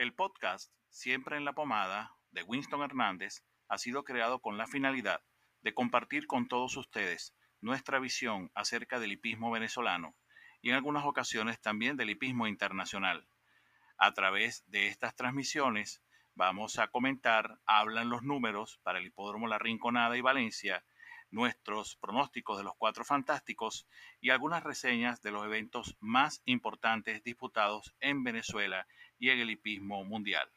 El podcast Siempre en la Pomada de Winston Hernández ha sido creado con la finalidad de compartir con todos ustedes nuestra visión acerca del hipismo venezolano y en algunas ocasiones también del hipismo internacional. A través de estas transmisiones vamos a comentar, hablan los números para el Hipódromo La Rinconada y Valencia, nuestros pronósticos de los Cuatro Fantásticos y algunas reseñas de los eventos más importantes disputados en Venezuela y en el hipismo mundial.